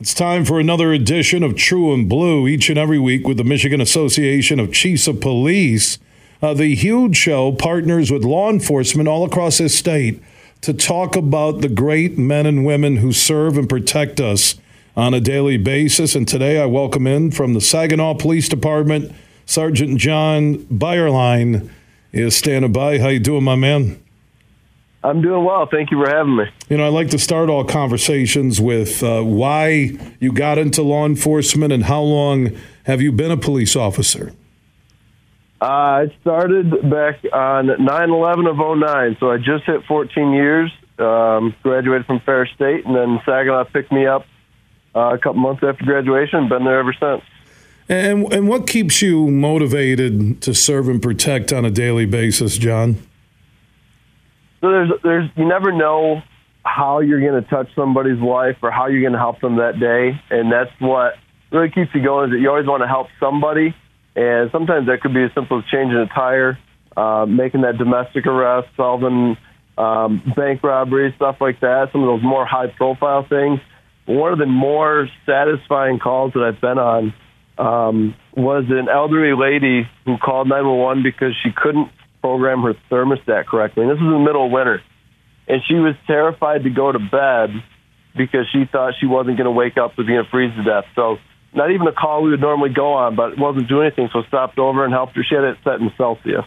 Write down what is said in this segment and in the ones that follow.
It's time for another edition of True and Blue each and every week with the Michigan Association of Chiefs of Police. Uh, the huge show partners with law enforcement all across this state to talk about the great men and women who serve and protect us on a daily basis. And today I welcome in from the Saginaw Police Department, Sergeant Jon Beyerlein is standing by. How you doing, my man? I'm doing well. Thank you for having me. You know, I like to start all conversations with uh, why you got into law enforcement and how long have you been a police officer? Uh, I started back on 9 11 of 09, so I just hit 14 years. Um, graduated from Ferris State, and then Saginaw picked me up uh, a couple months after graduation. Been there ever since. And, and what keeps you motivated to serve and protect on a daily basis, Jon? So there's there's you never know how you're going to touch somebody's life or how you're going to help them that day, and that's what really keeps you going. Is that you always want to help somebody, and sometimes that could be as simple as changing a tire, uh, making that domestic arrest, solving um, bank robbery, stuff like that. Some of those more high profile things. One of the more satisfying calls that I've been on um, was an elderly lady who called 911 because she couldn't program her thermostat correctly. And this was in the middle of winter. And she was terrified to go to bed because she thought she wasn't going to wake up to being freeze to death. So not even a call we would normally go on, but it wasn't doing anything. So stopped over and helped her. She had it set in Celsius.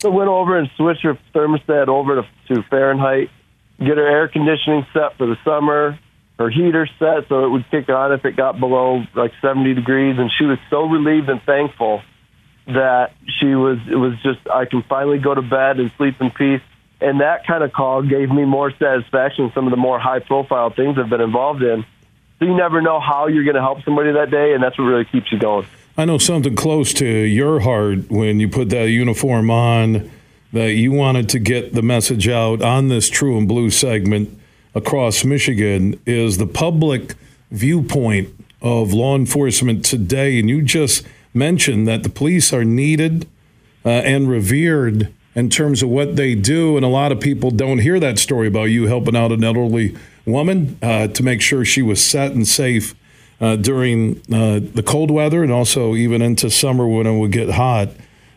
So went over and switched her thermostat over to, to Fahrenheit, get her air conditioning set for the summer, her heater set so it would kick on if it got below like 70 degrees. And she was so relieved and thankful that she was it was just I can finally go to bed and sleep in peace. And that kind of call gave me more satisfaction than some of the more high profile things I've been involved in. So you never know how you're going to help somebody that day, and that's what really keeps you going. I know something close to your heart when you put that uniform on that you wanted to get the message out on this True and Blue segment across Michigan is the public viewpoint of law enforcement today. And you just mentioned that the police are needed uh, and revered in terms of what they do. And a lot of people don't hear that story about you helping out an elderly woman uh, to make sure she was set and safe uh, during uh, the cold weather and also even into summer when it would get hot.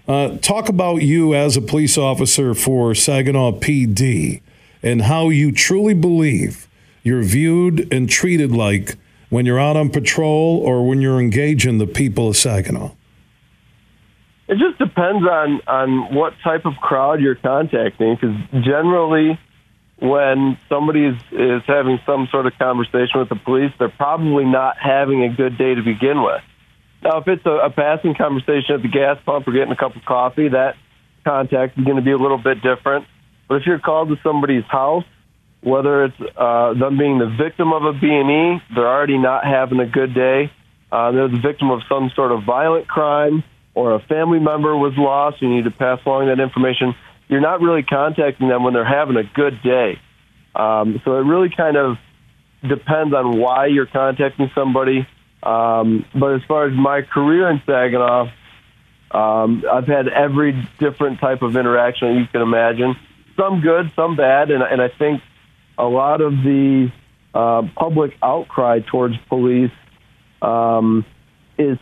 Uh, talk about you as a police officer for Saginaw PD and how you truly believe you're viewed and treated like when you're out on patrol or when you're engaging the people of Saginaw? It just depends on on what type of crowd you're contacting. Because generally, when somebody is, is having some sort of conversation with the police, they're probably not having a good day to begin with. Now, if it's a, a passing conversation at the gas pump or getting a cup of coffee, that contact is going to be a little bit different. But if you're called to somebody's house whether it's uh, them being the victim of a B&E, they're already not having a good day. Uh, they're the victim of some sort of violent crime, or a family member was lost. You need to pass along that information. You're not really contacting them when they're having a good day. Um, so it really kind of depends on why you're contacting somebody. Um, but as far as my career in Saginaw, um, I've had every different type of interaction you can imagine. Some good, some bad, and, and I think a lot of the uh, public outcry towards police um, is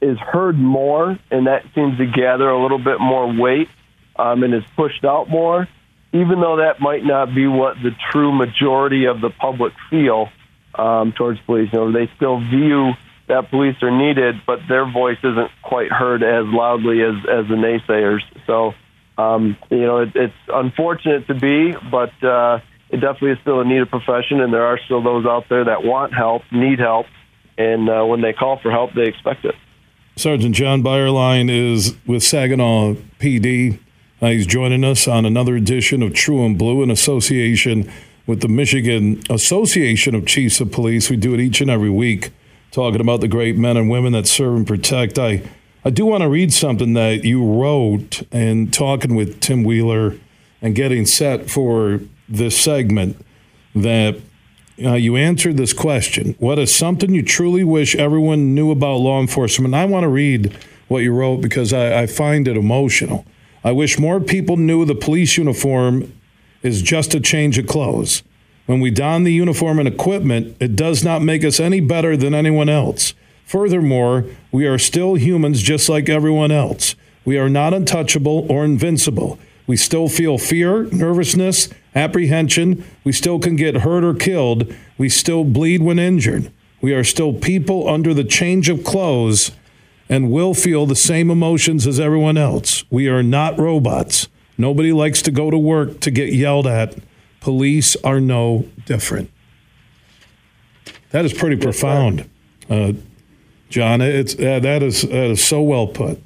is heard more, and that seems to gather a little bit more weight um, and is pushed out more, even though that might not be what the true majority of the public feel um, towards police. You know, they still view that police are needed, but their voice isn't quite heard as loudly as as the naysayers. So, um, you know, it, it's unfortunate to be, but uh, it definitely is still a needed profession, and there are still those out there that want help, need help, and uh, when they call for help, they expect it. Sergeant Jon Beyerlein is with Saginaw PD. Uh, he's joining us on another edition of True and Blue in association with the Michigan Association of Chiefs of Police. We do it each and every week, talking about the great men and women that serve and protect. I, I do want to read something that you wrote and talking with Tim Wheeler and getting set for this segment that uh, you answered this question. What is something you truly wish everyone knew about law enforcement? I want to read what you wrote because I, I find it emotional. I wish more people knew the police uniform is just a change of clothes. When we don the uniform and equipment, it does not make us any better than anyone else. Furthermore, we are still humans just like everyone else. We are not untouchable or invincible. We still feel fear, nervousness, apprehension. We still can get hurt or killed. We still bleed when injured. We are still people under the change of clothes and will feel the same emotions as everyone else. We are not robots. Nobody likes to go to work to get yelled at. Police are no different. That is pretty profound, uh, Jon. It's uh, that is that is so well put.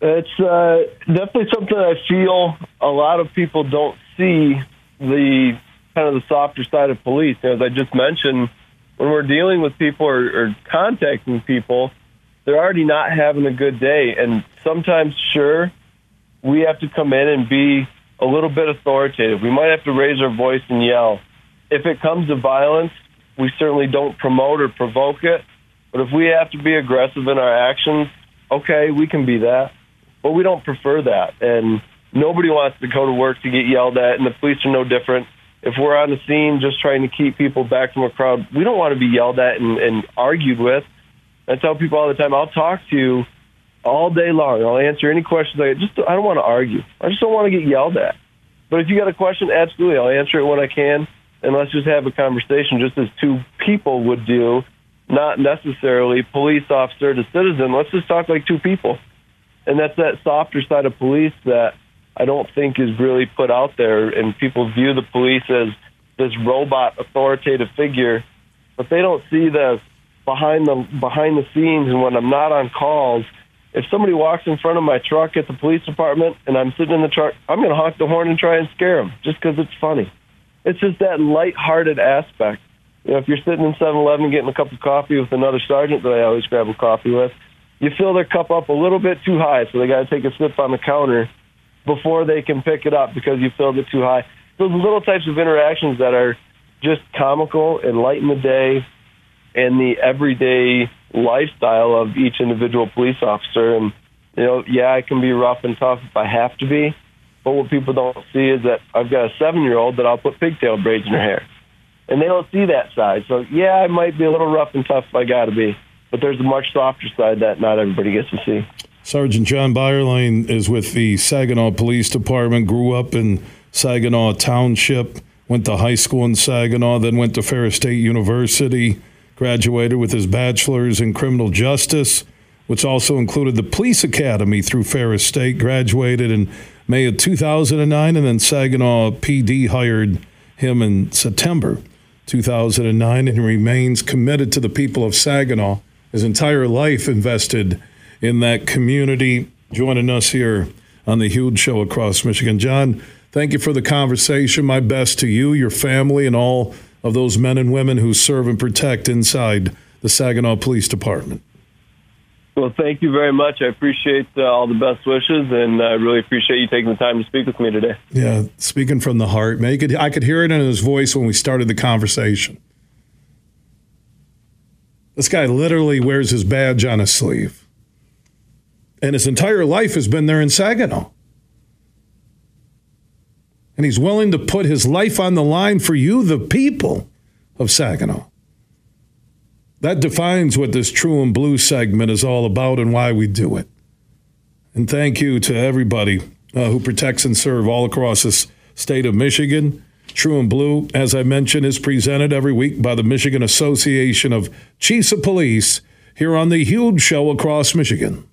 It's uh, definitely something I feel a lot of people don't see the kind of the softer side of police. As I just mentioned, when we're dealing with people or, or contacting people, they're already not having a good day, and sometimes, sure, we have to come in and be a little bit authoritative. We might have to raise our voice and yell. If it comes to violence, we certainly don't promote or provoke it. But if we have to be aggressive in our actions, okay, we can be that but we don't prefer that. And nobody wants to go to work to get yelled at, and the police are no different. If we're on the scene just trying to keep people back from a crowd, we don't want to be yelled at and, and argued with. I tell people all the time, I'll talk to you all day long. I'll answer any questions. I just I don't want to argue. I just don't want to get yelled at. But if you got a question, absolutely, I'll answer it when I can, and let's just have a conversation, just as two people would do, not necessarily police officer to citizen. Let's just talk like two people and that's that softer side of police that I don't think is really put out there, and people view the police as this robot authoritative figure, but they don't see the behind the behind the scenes. And when I'm not on calls, if somebody walks in front of my truck at the police department and I'm sitting in the truck, I'm going to honk the horn and try and scare them just because it's funny. It's just that light-hearted aspect. You know, if you're sitting in 7-Eleven getting a cup of coffee with another sergeant that I always grab a coffee with, you fill their cup up a little bit too high, so they got to take a sip on the counter before they can pick it up because you filled it too high. Those little types of interactions that are just comical and lighten the day and the everyday lifestyle of each individual police officer. And, you know, yeah, I can be rough and tough if I have to be. But what people don't see is that I've got a seven year old that I'll put pigtail braids in her hair. And they don't see that side. So, yeah, I might be a little rough and tough if I got to be but there's a much softer side that not everybody gets to see. Sergeant Jon Beyerlein is with the Saginaw Police Department, grew up in Saginaw Township, went to high school in Saginaw, then went to Ferris State University, graduated with his bachelor's in criminal justice, which also included the police academy through Ferris State, graduated in May of 2009, and then Saginaw PD hired him in September 2009 and remains committed to the people of Saginaw his entire life invested in that community. Joining us here on the Huge Show across Michigan. Jon, thank you for the conversation. My best to you, your family, and all of those men and women who serve and protect inside the Saginaw Police Department. Well, thank you very much. I appreciate uh, all the best wishes, and I really appreciate you taking the time to speak with me today. Yeah, speaking from the heart, man. Could, I could hear it in his voice when we started the conversation. This guy literally wears his badge on his sleeve. And his entire life has been there in Saginaw. And he's willing to put his life on the line for you, the people of Saginaw. That defines what this True and Blue segment is all about and why we do it. And thank you to everybody uh, who protects and serve all across this state of Michigan. True and Blue, as I mentioned, is presented every week by the Michigan Association of Chiefs of Police here on the huge show across Michigan.